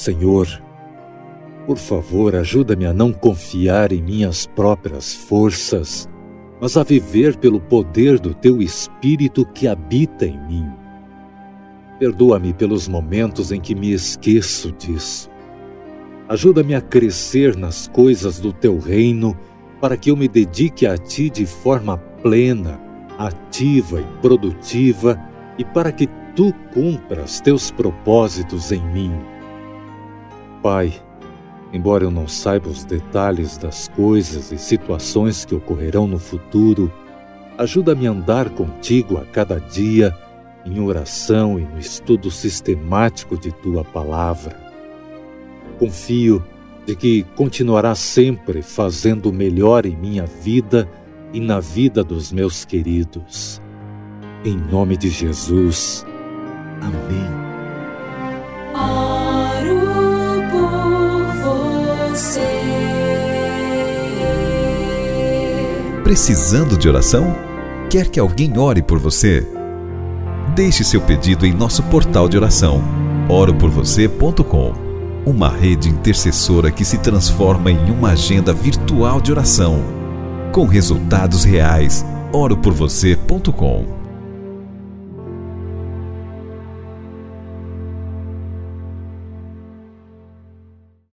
Senhor, por favor, ajuda-me a não confiar em minhas próprias forças, mas a viver pelo poder do teu Espírito que habita em mim. Perdoa-me pelos momentos em que me esqueço disso. Ajuda-me a crescer nas coisas do teu reino, para que eu me dedique a ti de forma plena, ativa e produtiva, e para que tu cumpras teus propósitos em mim. Pai, embora eu não saiba os detalhes das coisas e situações que ocorrerão no futuro, ajuda-me a andar contigo a cada dia em oração e no estudo sistemático de tua palavra. Confio de que continuarás sempre fazendo o melhor em minha vida e na vida dos meus queridos. Em nome de Jesus. Amém. Precisando de oração? Quer que alguém ore por você? Deixe seu pedido em nosso portal de oração, oroporvocê.com. Uma rede intercessora que se transforma em uma agenda virtual de oração, com resultados reais. oroporvocê.com